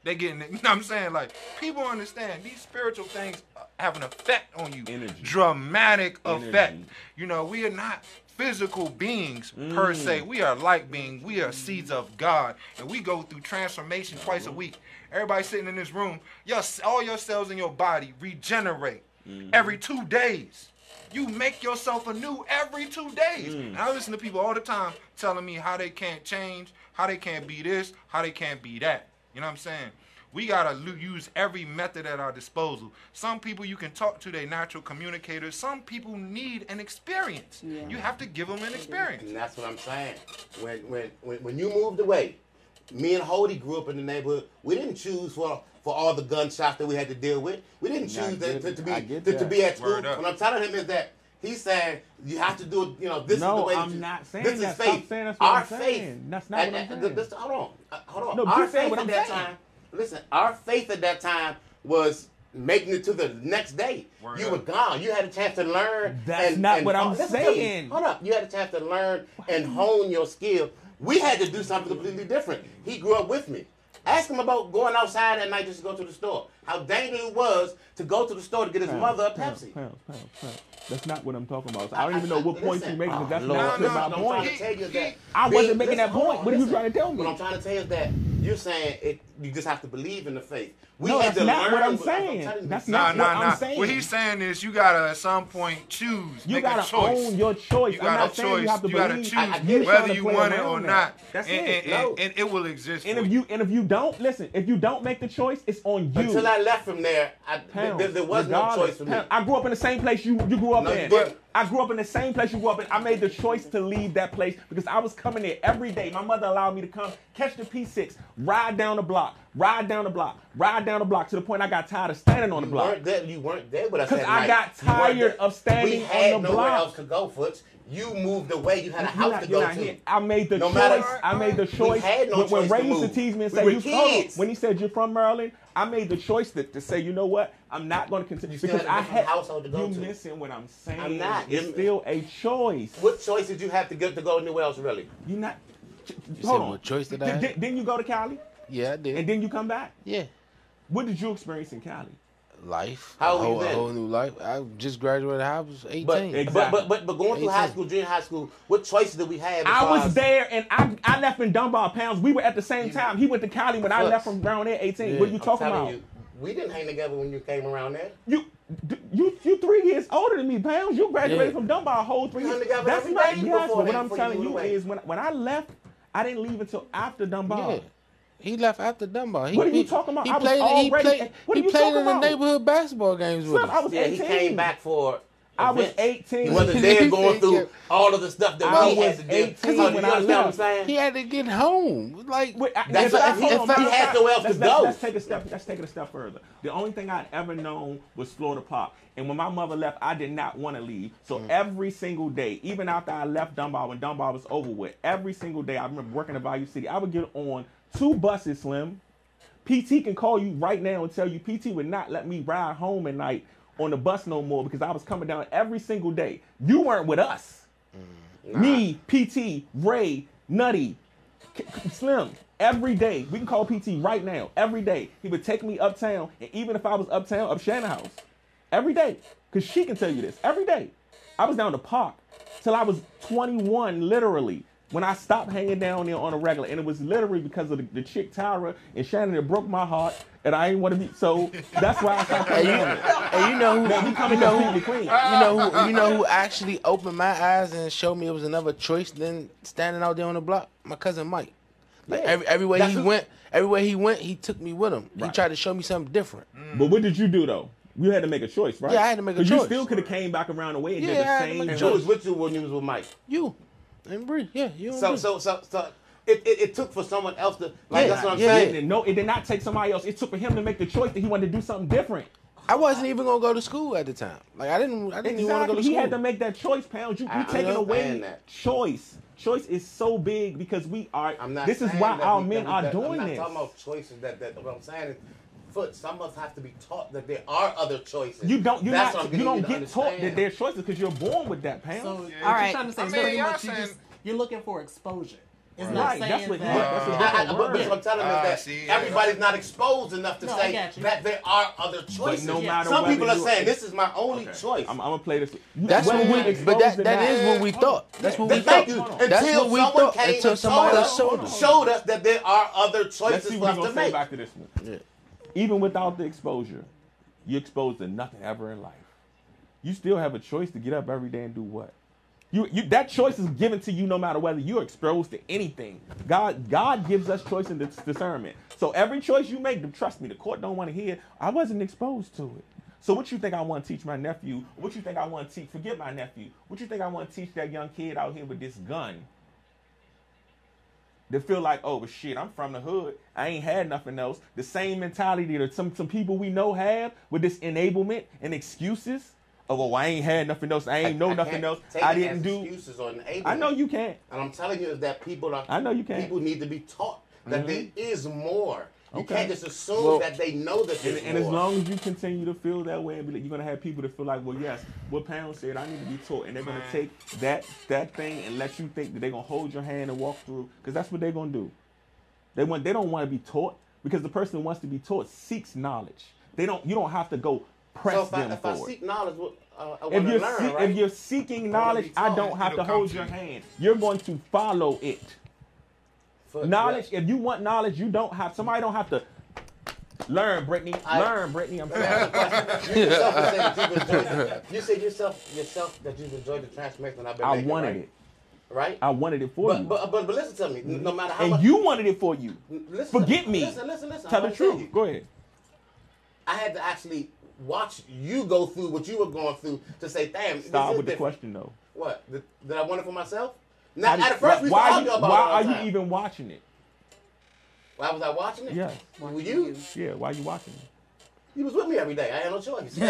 they getting it. You know what I'm saying? Like people understand these spiritual things have an effect on you. Energy. Dramatic effect. You know, we are not physical beings per Mm. se. We are light beings. We are seeds of God, and we go through transformation twice a week. Everybody sitting in this room, your all your cells in your body regenerate Mm-hmm. every two days. You make yourself anew every two days. Mm. I listen to people all the time telling me how they can't change, how they can't be this, how they can't be that. You know what I'm saying? We gotta use every method at our disposal. Some people you can talk to, they natural communicators. Some people need an experience. Yeah. You have to give them an experience. And that's what I'm saying. When when when, when you moved away, me and Hody grew up in the neighborhood. We didn't choose for for all the gunshots that we had to deal with. We didn't choose that, to, to be I get to, to be at school. What I'm telling him is that he's saying you have to do it. You know, this is the way. that I'm you- not saying this that. is Stop faith. saying that's what Our I'm saying. faith. That's not and, what I'm and saying. this- hold on, Uh, hold on. No, our keep saying faith what at I'm that saying. time. Listen, our faith at that time was making it to the next day. Word you up. were gone. You had a chance to learn. That's and- not and- what I'm oh, listen to me. saying. Hold up. You had a chance to learn and hone your skill. We had to do something completely different. He grew up with me. Ask him about going outside at night just to go to the store. How dangerous it was to go to the store to get his mother a Pepsi. pounds, pounds, pounds. That's not what I'm talking about. So I don't even know what point Listen. you're making. 'cause that's Oh, not Lord. my No, no, I'm point. trying to tell you that I wasn't making that listen, hold point. on, What are you trying to tell me? What I'm trying to tell you is that you're saying it. You just have to believe in the faith. We No, had that's to not learn what I'm what- saying. telling you. That's Nah, not nah, what I'm nah. saying. What he's saying is you gotta at some point choose. You make gotta a choice. own your choice. You I'm got not a saying choice. you have to gotta choose I- I. You're whether you want it or that. not. That's and, it. And, No. and, and it will exist. And for if you and if you don't listen, if you don't make the choice, it's on you. Until I left from there, I, Pounds, there, there was no choice for me. I grew up in the same place you you grew up No, in. didn't. I grew up in the same place you grew up in. I made the choice to leave that place because I was coming there every day. My mother allowed me to come catch the P6, ride down the block, ride down the block, ride down the block to the point I got tired of standing on the You block. weren't there. You weren't there with us. 'Cause that I night. got You weren't tired there. of standing we had on the nowhere block. else to go, Foots. You moved away. You had a You're house not- to go to. here. I made the No choice. matter- I made the choice. had no when, when choice to Ray used to tease me and say, were "You hold on." when he said you're from Maryland, I made the choice to, to say, you know what, I'm not going to continue You still because had a I different had. household to go to. you to. missing what I'm saying? I'm not. It's still a choice. What choice did you have to get to go anywhere else, really? You not. You hold said on. what choice did I have? didn't you go to Cali Yeah, I did. and then you come back? yeah. What did you experience in Cali? Life. How a old you whole, a whole new life. I just graduated. I was 18. But, Exactly. but, but but but going through high school, junior high school, what choices did we have? I was far as- there and I, I left in Dunbar Pounds. We were at the same time. He went to Cali when I left from around there 18. Yeah, what are you I'm talking about? You, we didn't hang together when you came around there. You, you, you three years older than me, Pounds. You graduated Yeah. from Dunbar a whole three years. That's every not day yes. But what I'm telling you you is when when I left, I didn't leave until after Dunbar. Yeah. He left after Dunbar. He, What are you talking about? He I was played. he already- played. what he are you played talking in the about? neighborhood basketball games with Son, I us. was Yeah, 18. he came back for. I was 18. He wasn't there going through all of the stuff that I we was had to do. 18 So, you when I understand what I'm left. saying? He had to get home. Like Wait, I, That's what- I- if- hold if on, he had nowhere else let's, to let's- go. Let's take a step. Let's take it a step further. The only thing I'd ever known was Florida Park, and when my mother left, I did not want to leave. So mm. every single day, even after I left Dunbar, when Dunbar was over with, every single day, I remember working in Value City. I would get on two buses, Slim. PT can call you right now and tell you PT would not let me ride home at night on the bus no more because I was coming down every single day. You weren't with us. Mm, me, PT, Ray, Nutty, K- K- Slim, every day. We can call PT right now. Every day. He would take me uptown, and even if I was uptown, up Shannon House, every day. Because she can tell you this. Every day. I was down the park till I was 21, literally. When I stopped hanging down there on a regular, and it was literally because of the, the chick Tyra and Shannon that broke my heart, and I didn't want to be. So that's why I stopped hanging you, down there. and you know who? Now we coming you know who? clean. You know who? You know who actually opened my eyes and showed me it was another choice than standing out there on the block? My cousin Mike. Like Yeah. every, everywhere That's he who- went, everywhere he went, he took me with him. Right. He tried to show me something different. Mm. But what did you do though? You had to make a choice, right? Yeah, I had to make a 'Cause You still could have came back around the way and Yeah, did the I had to same. make And thing. who was with you when you was with Mike? You and Bree, yeah, you. and So so so so it, it, it took for someone else to like Yeah, that's what I'm yeah, saying. And no, it did not take somebody else. It took for him to make the choice that he wanted to do something different. I wasn't even gonna go to school at the time. Like I didn't, I didn't even want to go Exactly. to He school. had to make that choice, pounds. You, you taking away understand that. choice. Choice is so big because we are. I'm not. this is why our we- men that we- are that- doing I'm not this. talking about choices. That that what I'm saying is, foot. Some of us have to be taught that there are other choices. You don't. You're That's what not. I'm You getting don't you to get taught that understand. there's choices because you're born with that, pound. So Yeah. what All you're right. trying to say I is mean, pretty y'all much you saying- just you're looking for exposure. It's Right. not saying That's what- that. yeah, that's a I, I, different but, but word. what I'm telling them Ah, is that see, yeah. everybody's not exposed enough to No, say that there are other choices. no Yeah. matter Some people are saying this is my only Okay. choice. I'm, I'm gonna play this. That's Whether what we. But that or that not- what we thought. That's what we Th- Thank thought. you. That's what we someone thought came until and somebody told us, showed us. showed us that there are other choices see for us to make. back to this one. Even without the exposure, you're exposed to nothing ever in life. You still have a choice to get up every day and do what? You, you that choice is given to you no matter whether you're exposed to anything. God God gives us choice and dis- discernment. So every choice you make, trust me, the court don't want to hear. I wasn't exposed to it. So what you think I want to teach my nephew? What you think I want to teach? Forget my nephew. What you think I want to teach that young kid out here with this gun? They feel like, oh, but shit, I'm from the hood. I ain't had nothing else. The same mentality that some, some people we know have with this enablement and excuses of, oh, I ain't had nothing else. I ain't know nothing else. take I didn't do. Excuses or enablement. I know you can't. And I'm telling you is that people are. I know you can't. People need to be taught that mm-hmm. there is more. You Okay. can't just assume Well- that they know that And, and as long as you continue to feel that way, and be like, you're gonna have people that feel like, well, yes, what Pound said, I need to be taught, and they're gonna Man. take that that thing and let you think that they're gonna hold your hand and walk through, because that's what they're gonna do. They want they don't want to be taught because the person who wants to be taught seeks knowledge. They don't. You don't have to go press so if I, them if for I it. seek knowledge, uh, I if you're learn, see- right? if you're seeking knowledge, be I don't have to hold to your hand. You're going to follow it. Knowledge. yeah. If you want knowledge, you don't have. Somebody don't have to learn, Brittany. I- learn, Brittany. I'm sorry. you a question. You yourself said that you've enjoyed. You said yourself yourself that you've enjoyed the transformation I've been I making. wanted right? it. Right. I wanted it for But, you, but but but listen to me. No mm-hmm. matter how and much. you wanted it for you. listen, forget me. Listen, listen, listen. Tell the truth. Go ahead. I had to actually watch you go through what you were going through to say, "Damn." Is with the question though. What did, did I want it for myself? Not How at first. We why are you, about why it all are the you even watching it? Why was I watching it? Yes. Were you? Yeah. Why are you watching it? You was with me every day. I had no choice. you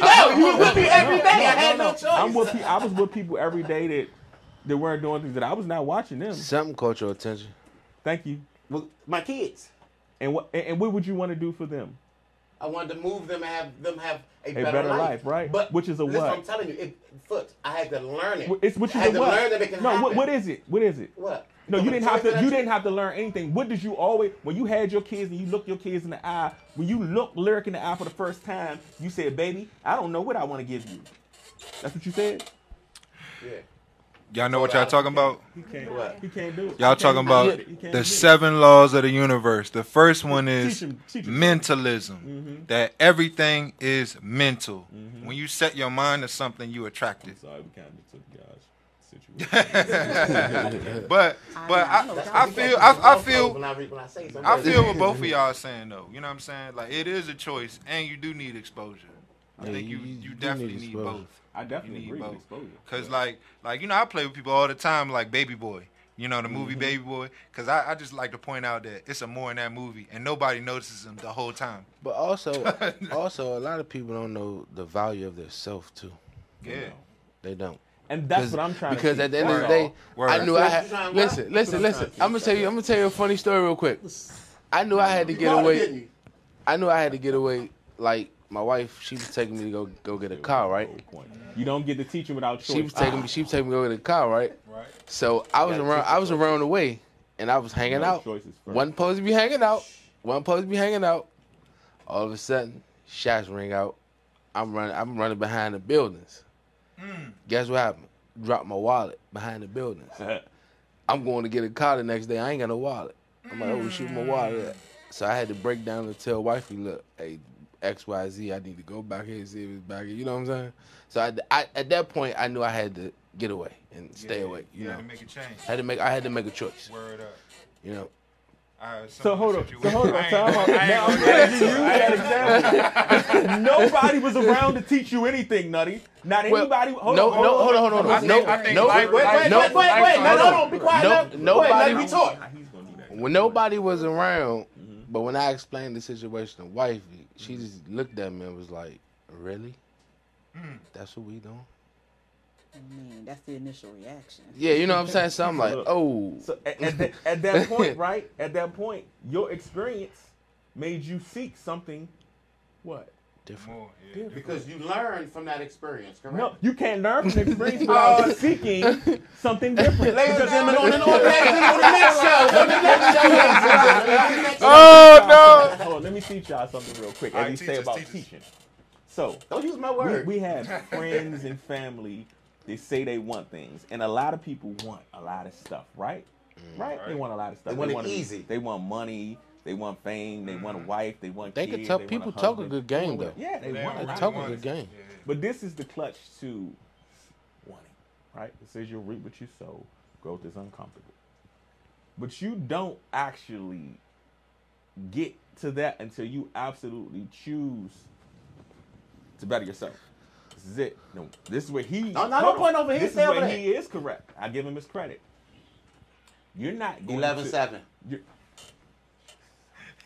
know, you was with me every day. I had no, choice. I'm with pe- I was with people every day that that weren't doing things that I was not watching them. Something caught your attention. Thank you. Well, my kids. And what and, and what would you want to do for them? I wanted to move them and have them have a, A better, better life. life, right. But Which is a what? I'm telling you, it foot. I had to learn it. It's which I is had a to what? learn that it can no, what, what is it? What is it? What? No, you didn't have to. You didn't have to learn anything. What did you always, when you had your kids and you looked your kids in the eye, when you looked lyric in the eye for the first time, you said, "Baby, I don't know what I want to give you." That's what you said. Yeah. Y'all know what y'all talking about? He can't. What? He can't do it. Y'all talking about it. He can't do the seven laws of the universe. The first one is Teach him- teach him. mentalism. Mhm. That everything is mental. Mhm. When you set your mind to something, you attract it. Sorry, we kind of took Josh situation. But I but I I, I feel I, I feel when I, when I say I feel what both of y'all are saying though. You know what I'm saying? Like it is a choice, and you do need exposure. I Yeah, think you you- you you definitely need need both. I definitely You need with both. exposure. Cause Yeah. like like you know I play with people all the time like Baby Boy. You know the movie Mhm. Baby Boy. Cause I, I just like to point out that it's a more in that movie, and nobody notices him the whole time. But also, also a lot of people don't know the value of their self too. You Yeah. know. They don't. and that's what I'm trying because to. Because at the end of the day, Word. I knew I had. what to- Listen, listen, listen. I'm gonna tell you. I'm gonna tell you a funny story real quick. I knew I had to get away. I knew I had to get away. Like my wife, she was taking me to go go get a car, right? You don't get to teach him without choice. She was taking me. She was taking me to go get a car, right? Right. So I was around. I was choice. around the way, and I was hanging No out. choices first. Wasn't supposed to be hanging out. Wasn't supposed to be hanging out. All of a sudden, shots ring out. I'm running. I'm running behind the buildings. Mm. Guess what happened? Dropped my wallet behind the buildings. I'm going to get a car the next day. I ain't got no wallet. I'm like, oh shoot, my wallet. at? So I had to break down and tell wifey, look, hey, X Y Z, I need to go back here and see if it's back here. You know what I'm saying? So I, I at that point, I knew I had to get away and stay Yeah, away. You yeah, know, to make a change. I had to make. I had to make a choice. Word up. You know. All right, So hold on. So hold on. I ain't Time out. gonna- I ain't Now I'm gonna glad get you into used it. that example. Nobody was around to teach you anything, Nutty. Not Well, anybody. Hold no, on, no, hold on, hold on, I hold on. think- No, I think no, life- Wait, wait, no, wait, wait, wait. Life- No, no, no. Be quiet. No- let- Wait, nobody- let me talk. He's gonna do that. when nobody was around. But when I explained the situation to wifey, she just looked at me and was like, "Really? Mm. That's what we doing?" I mean, that's the initial reaction. Yeah, you know what I'm saying. So I'm like, "Oh, So at, at, that, at that point, right? At that point, your experience made you seek something. What? Different." More, yeah. Because you learn from that experience, correct? No, you can't learn from the experience oh. without seeking something different. Ladies and gentlemen, on the, on the, on the next show, on the next show, ladies and gentlemen. Oh Hold on, let me teach y'all something real quick. All As right, you teach say us, about teach us. teaching. So Don't use my word. we have friends and family. They say they want things, and a lot of people want a lot of stuff, right? Mm. Right? They want a lot of stuff. They want it wanna be- easy. They want money. They want fame. They want a mm-hmm. wife. They want. They kids, can talk. want People talk a good game though. Yeah, they They want a talk a good game. Yeah. But this is the clutch to wanting, right? It says you'll reap what you sow. Growth is uncomfortable. But you don't actually get to that until you absolutely choose to better yourself. This is it. No, this is where he. No, no, hold don't on. point over here. This is where he is correct. I give him his credit. You're not going 11 to, 7.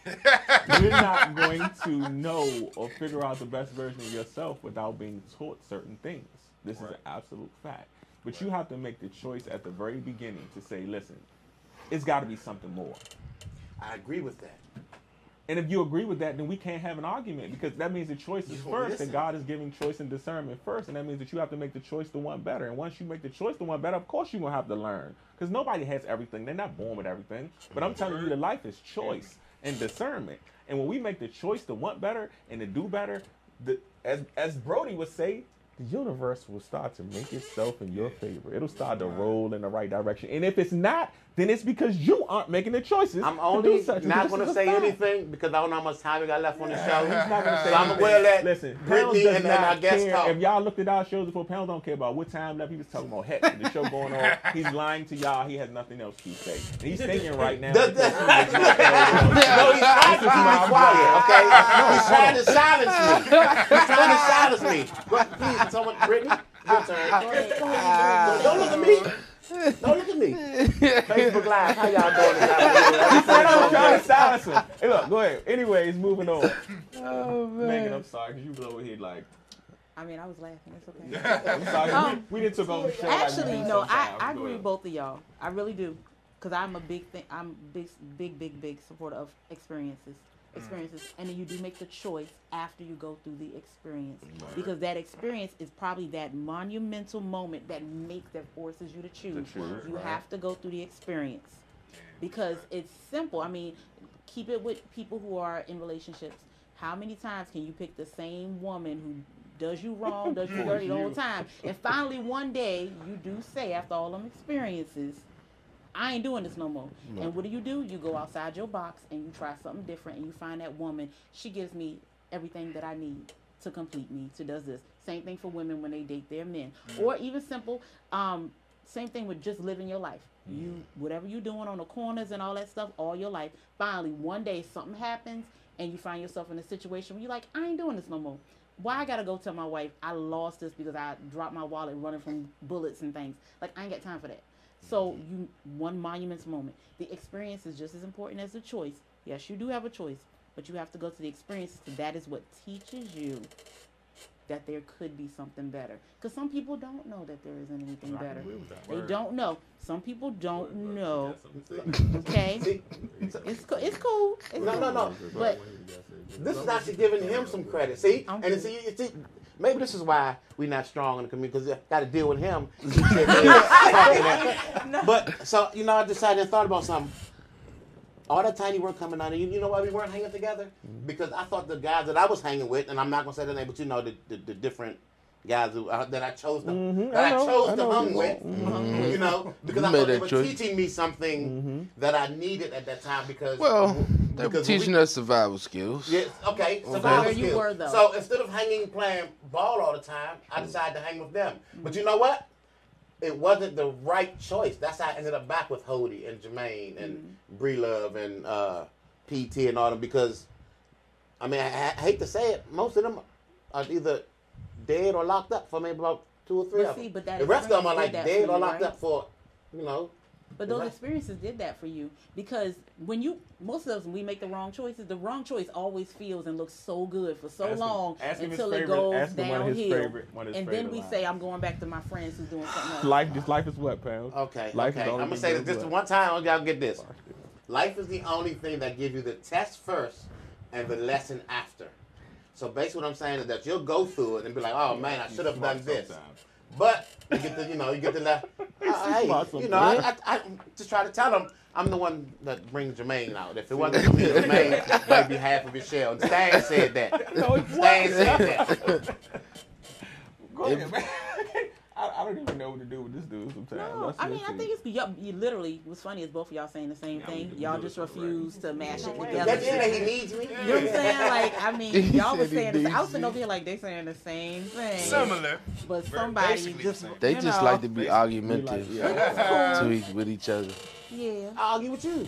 You're, not going to know or figure out the best version of yourself without being taught certain things. This is an absolute fact. But you have to make the choice at the very beginning to say, listen, it's got to be something more. I agree with that. And if you agree with that, then we can't have an argument because that means the choice is first, listen. and God is giving choice and discernment first, and that means that you have to make the choice to want better. And once you make the choice to want better, of course you're gonna have to learn because nobody has everything. They're not born with everything. But I'm telling you, that life is choice and discernment. And when we make the choice to want better and to do better, the, as as Brody would say, the universe will start to make itself in your favor. It'll start to roll in the right direction. And if it's not, then it's because you aren't making the choices. I'm to only do such. not going to say fact. anything because I don't know how much time we got left on the show. He's not gonna say so I'm anything. going to let Listen, Pounds Brittany does and, and not our guest care. talk. If y'all looked at our shows before, Pounds don't care about what time left. He was talking about heck, the show going on. He's lying to y'all. He has nothing else to say. And he's thinking right now. The- because the- he was not there. no, he's trying to keep me quiet, okay? He's trying to silence me. He's trying to silence me. But please, someone, Brittany, your turn. Go ahead, go. Don't look at me. Don't look at me. Facebook Live, how y'all doing He said I'm trying afternoon? to silence him. Hey, look, go ahead. Anyways, moving on. Oh Megan, man. I'm sorry because you was over here like. I mean, I was laughing. It's okay. I'm sorry. Um, we, we didn't took over the show. Actually, do no, I. I agree with both of y'all. I really do, because I'm a big thing. I'm big, big, big, big supporter of experiences. Mm. Experiences, and then you do make the choice after you go through the experience, because that experience is probably that monumental moment that makes that forces you to choose. choose, you right. have to go through the experience, because it's simple. I mean, keep it with people who are in relationships. How many times can you pick the same woman who does you wrong, does you dirty all the whole time, and finally one day you do say, after all them experiences, I ain't doing this no more. And what do you do? You go outside your box and you try something different, and you find that woman. She gives me everything that I need to complete me. To does this. Same thing for women when they date their men, or even simple. Um, same thing with just living your life. You whatever you're doing on the corners and all that stuff all your life. Finally, one day something happens and you find yourself in a situation where you're like, I ain't doing this no more. Why I gotta go tell my wife I lost this because I dropped my wallet running from bullets and things. Like I ain't got time for that. So you one monumentous moment. The experience is just as important as the choice. Yes, you do have a choice, but you have to go to the experience. That is what teaches you that there could be something better. Because some people don't know that there isn't anything I better. agree with that. They Word. don't know. Some people don't know. Okay, it's co- it's cool. It's No, cool. no, no. But This is actually giving him some credit. See, I'm and cool. see, you see, maybe this is why we're not strong in the community because got to deal with him. but so you know, I decided and thought about something. All that tiny work coming out, and you, you know why we weren't hanging together? Because I thought the guys that I was hanging with, and I'm not gonna say the name, but you know the the, the different guys who, uh, that I chose to Mhm, that I, I chose I to know. hung with. Mhm. You know, because You I made thought they were choice. teaching me something Mhm. that I needed at that time. Because Well, they were because when we- teaching us survival skills. Yes, okay. Okay. survival you skills. were, though. So instead of hanging playing ball all the time, I decided to hang with them. But you know what? It wasn't the right choice. That's how I ended up back with Hody and Jermaine and Bree Love and uh, PT and all them because, I mean, I, I hate to say it, most of them are either dead or locked up for maybe about two or three But of see, them. but that the rest of them are like dead or locked right? up for, you know. But those experiences did that for you because when you most of us we make the wrong choices, the wrong choice always feels and looks so good for so Ask him- long ask him his until it favorite- goes ask one of his downhill. favorite- one of his and then we lines. say, "I'm going back to my friends who's doing something else." Life, this life is what, pounds. Okay, Life is okay. the I'm gonna say this just one time. Y'all get this. Life is the only thing that gives you the test first and the lesson after. So basically, what I'm saying is that you'll go through it and be like, "Oh man, I should have done this," but you get the, you know, you get the, le- uh, hey, you know, I. I, I just try to tell them I'm the one that brings Jermaine out. If it wasn't for me, Jermaine might be half of his shell. And Stan said that. No, it Stan said that. Go ahead, man. I, I don't even know what to do with this dude sometimes. No, That's I mean. I think it's y'all, you literally. What's funny is both of y'all saying the same Yeah, thing. Y'all just the right refuse to mash it That, together. yeah, he needs me. You know what I'm saying? Like, I mean, He y'all was saying. The, I was needs sitting you. over here like they saying the same thing. Similar. But somebody basically just the they just know, like to be argumentative like- yeah. to each, with each other. Yeah. I'll argue with you.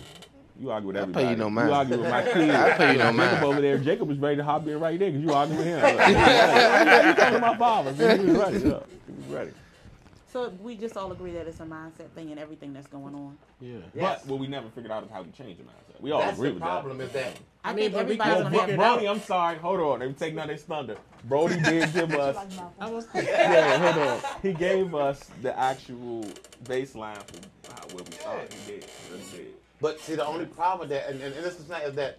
You argue with everybody. I pay you no mind. You argue with my kids. I pay you no Jacob mind. over there. Jacob was ready to hop in right there because you argue with him. Like, you talking to my father? man. He was ready. Yeah. He was ready. So we just all agree that it's a mindset thing and everything that's going on. Yeah. Yes. But what we never figured out is how to change the mindset. We all That's agree the with problem. is that I, I mean, think but we everybody's gotta Well, gonna figure have. it Brody, out. I'm sorry. Hold on. They taking out his thunder. Brody did give us. I was yeah, hold on. He gave us the actual baseline for how, where we started. He did. He did. But see, the only problem with that, and, and, and this is not, is that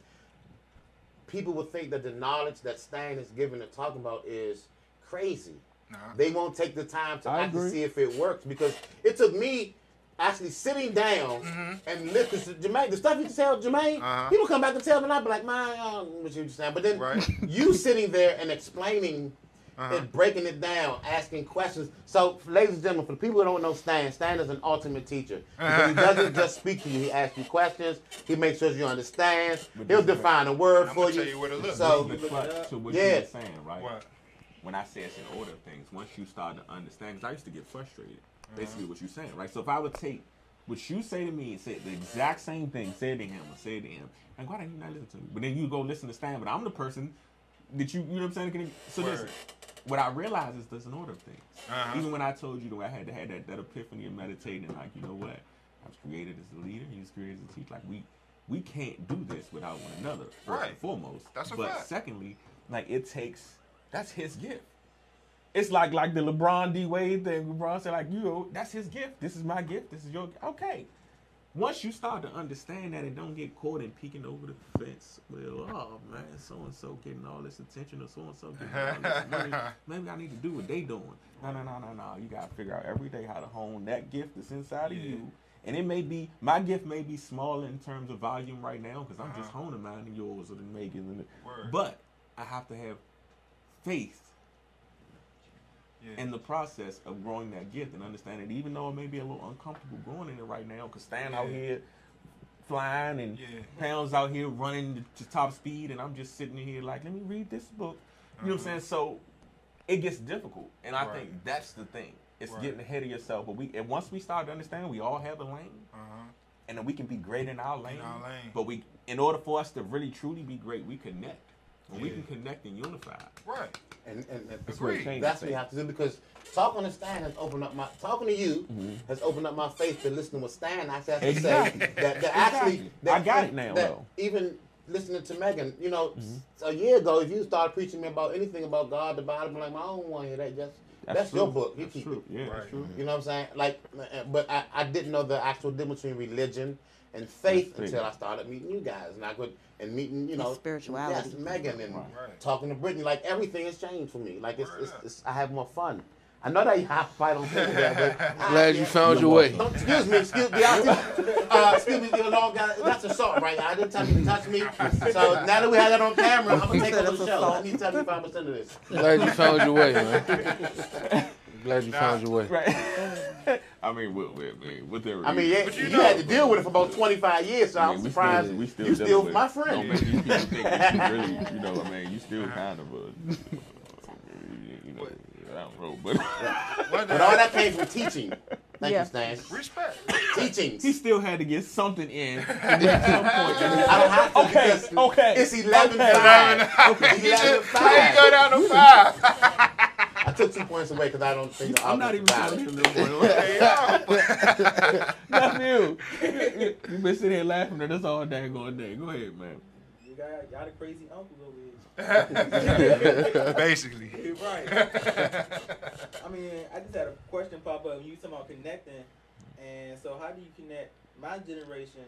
people would think that the knowledge that Stan is giving and talking about is crazy. Nah. They won't take the time to I actually agree. see if it works because it took me actually sitting down and listen to Jermaine. The stuff you tell Jermaine, Mm-hmm. Uh-huh. people come back and tell me, and I be like, man, I don't know what you saying. But then Right. you sitting there and explaining Uh-huh. and breaking it down, asking questions. So, ladies and gentlemen, for the people who don't know Stan, Stan is an ultimate teacher. Because he doesn't just speak to you, he asks you questions, he makes sure you understand, But he'll this is- define a word I'm for you. tell you where to look. So, This is the crux to what Yeah. you were saying, right? What? When I say it's in order of things, once you start to understand, because I used to get frustrated. Uh-huh. Basically, what you're saying, right? So if I would take what you say to me and say the exact same thing, say it to him or say it to him, and why didn't you not listen to me? But then you go listen to Stan, but I'm the person that you, you know what I'm saying? Can So Word. listen, what I realize is there's an order of things. Uh-huh. Even when I told you that I had to have that, that epiphany of meditating, like, you know what? I was created as a leader, he was created as a teacher. Like, we we can't do this without one another, first Right. and foremost. That's a but fact. secondly, like, it takes, that's his gift. It's like like the LeBron D Wade thing. LeBron said, like, you know, that's his gift. This is my gift. This is your okay. Once you start to understand that and don't get caught in peeking over the fence, well, oh man, so and so getting all this attention or so and so getting all this money. Maybe I need to do what they doing. No, no, no, no, no. You gotta figure out every day how to hone that gift that's inside of you. And it may be my gift may be small in terms of volume right now because I'm just Uh-huh. honing mine and yours or the Megan but I have to have faith Yeah. in the process of growing that gift and understanding, even though it may be a little uncomfortable growing in it right now, because Stan out here flying and Yeah. pounds out here running to top speed, and I'm just sitting in here like, let me read this book. You know what I'm saying? So it gets difficult, and I Uh-huh. Right. think that's the thing. It's Right. getting ahead of yourself. But we, and once we start to understand, we all have a lane, Uh-huh. and then we can be great in our lane. our lane. But we, in order for us to really truly be great, we connect. When we can connect and unify, Right. and, and, and that's where it That's what you have to do because talking to Stan has opened up my talking to you Mm-hmm. has opened up my faith to listening to what Stan actually has to Exactly. say. That, that actually, Exactly. that, I got it now, that though. Even listening to Megan, you know, Mm-hmm. a year ago, if you started preaching me about anything about God, the Bible, I'm like, I don't want to hear that. Just that's, your true. book. You That's keep true. it. Yeah, Right. that's true. You know what I'm saying? Like, uh, but I, I didn't know the actual difference between religion and faith until. I started meeting you guys, and I could and meeting you know spirituality. yes, Megan, and Right. talking to Brittany. Like everything has changed for me. Like it's, Word it's, it's I have more fun. I know that you have to fight on people that, but I- Glad you found your way. Don't, excuse me, excuse me. I- Uh, excuse me, you long guy. That's assault, right? I didn't tell you to touch me. So now that we have that on camera, I'm gonna take over the show. I need seventy five percent of this. Glad you found your way, man. Glad you nah, found your way. Right. I mean, with everything I mean, yeah, you, you know, had to deal with it for about 25 years, so I am surprised still, still you still my friend. Don't make these people think that you really, you know, I mean, you still kind of a, you know, I don't know, but. but all that came from teaching. Thank yeah. you, Stan. Respect. Teachings. He still had to get something in at some point. I don't have to okay, okay. It's 11 okay. 5. 11 5. Okay. 11 5. You go down to 5 took two points away because I don't think the I'm not even offense telling is him valid. no more. Hey. That's you. You you been sitting here laughing at us all day, going day. Go ahead, man. You got y'all the crazy uncles over here. Basically. right. I mean, I just had a question pop up. You talking about connecting, and so how do you connect my generation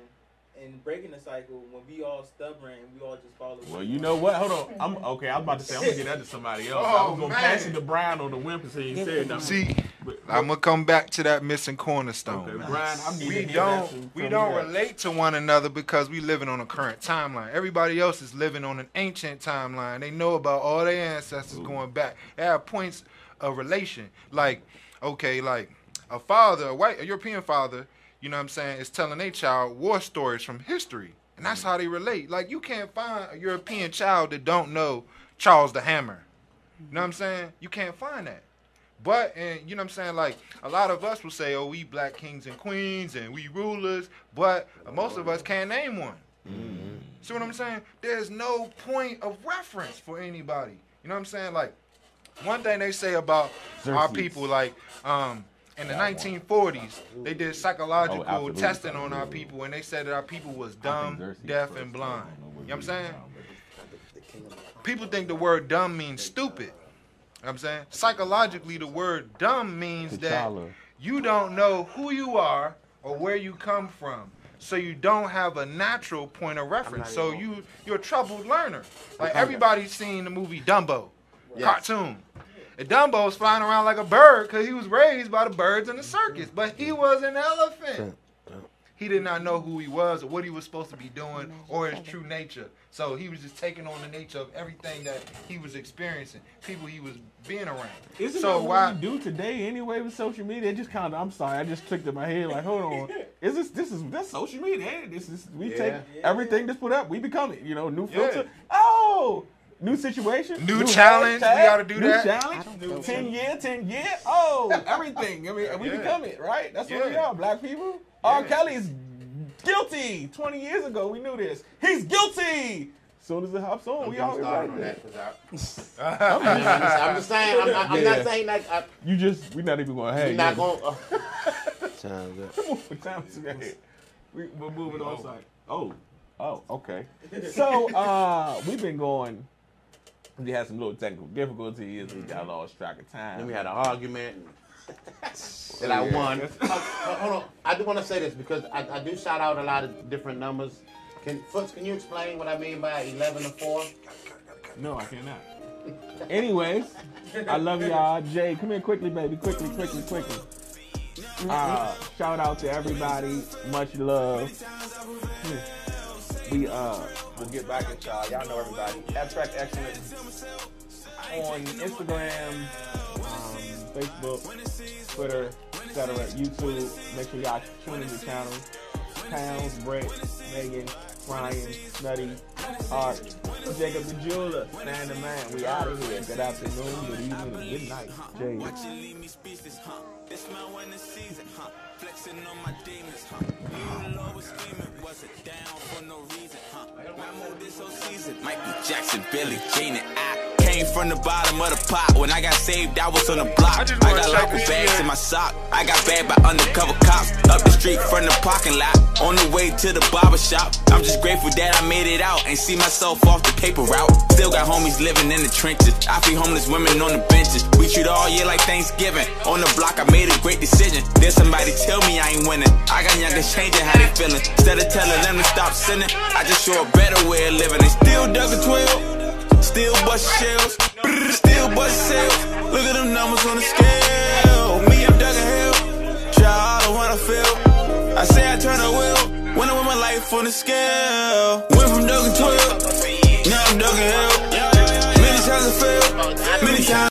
and breaking the cycle when we all stubborn and we all just follow? Well, you know what? Hold on. I'm okay. I was about to say I'm gonna get that to somebody else. I Oh, was gonna man. pass it to Brian or the Wimpers and he said it nothing. See, But- I'm gonna come back to that missing cornerstone. Okay, Brian, I'm we don't we don't relate to one another because we living on a current timeline. Everybody else is living on an ancient timeline. They know about all their ancestors going back. They have points of relation. Like, okay, like a father, a white a European father, you know what I'm saying, is telling a child war stories from history. And that's mm-hmm. how they relate. Like you can't find a European child that don't know Charles the Hammer. You know what I'm mm-hmm. saying? You can't find that. But and you know what I'm saying, like a lot of us will say, "Oh, we black kings and queens and we rulers," but most of us can't name one. Mm-hmm. See what I'm saying? There's no point of reference for anybody. You know what I'm saying? Like one thing they say about our people, like um, in the 1940s, they did psychological Oh, testing on our people, and they said that our people was dumb, deaf, and blind. You know what I'm saying? People think the word dumb means stupid. You know what I'm saying? Psychologically, the word dumb means that you don't know who you are or where you come from. so you don't have a natural point of reference. So you you're a troubled learner. Like everybody's seen the movie Dumbo, Yes. cartoon. And Dumbo was flying around like a bird because he was raised by the birds in the circus, but he was an elephant. He did not know who he was or what he was supposed to be doing or his true nature. So he was just taking on the nature of everything that he was experiencing, people he was being around. Isn't so that what why? we do today anyway with social media? It just kind of, I'm sorry, I just clicked in my head like, hold on, is this this is that's social media? This is we take Yeah. everything that's put up, we become it. You know, new Yeah. filter. Oh, new situation, New challenge, we gotta do new that. challenge, new know. ten year, ten year. Oh, everything. I mean, we Yeah. become it, right? That's what we Yeah. are, black people. R. Kelly's guilty. Twenty years ago, we knew this. He's guilty. Soon as it hops on, Don't we get me all started on there. that 'cause I, I'm, just, I'm just saying. I'm, not- I'm Yeah. not saying that. I, You just, we're not even gonna have we're not going. Uh, Time's up. What time is it? We, we're moving on site. Oh, oh, okay. So, uh, we've been going. We had some little technical difficulties. We got lost track of time. then we had an argument and I won. Uh, hold on. I do want to say this because I, I do shout out a lot of different numbers. Can Foots, can you explain what I mean by 11 to 4? No, I cannot. Anyways, I love y'all. Jay, come here quickly, baby. Quickly, quickly, quickly. Uh, shout out to everybody. Much love. We uh, we'll get back at y'all. Y'all know everybody. Abstract Excellence on Instagram, um, Facebook, Twitter, etc. YouTube. Make sure y'all tune in the channel. Pounds, Brett, Megan, Ryan, Nutty, Art, Jacob the Jeweler, Stan the Man. We out of here. Good afternoon, good evening, and good night. Jay. leave me speechless, huh? This my winning season, huh? Flexing on my demons, huh? You always screaming, wasn't down for no reason, huh? Now move this whole season. Michael Jackson, Billie Jean, and I came from the bottom of the pot. When I got saved, I was on the block. I I, got check local in bags in my sock. I got bagged by undercover cops. Up the street from the parking lot. On the way to the barber shop. I'm just grateful that I made it out and see myself off the paper route. Still got homies living in the trenches. I feed homeless women on the benches. We treat all year like Thanksgiving. On the block, I made a great decision. Then somebody tell me I ain't winning. I got youngers changing how they feeling. Instead of telling them to stop sinning, I just show a better way of living. They still dug a 12. Still bust shells. Still bust sales. Look at them numbers on the scale. Me, I'm dug a hill. Try all I feel. I say I turn a wheel. When I with my life on the scale. Went from a 12. Now I'm a hill. Many times I failed. Many times.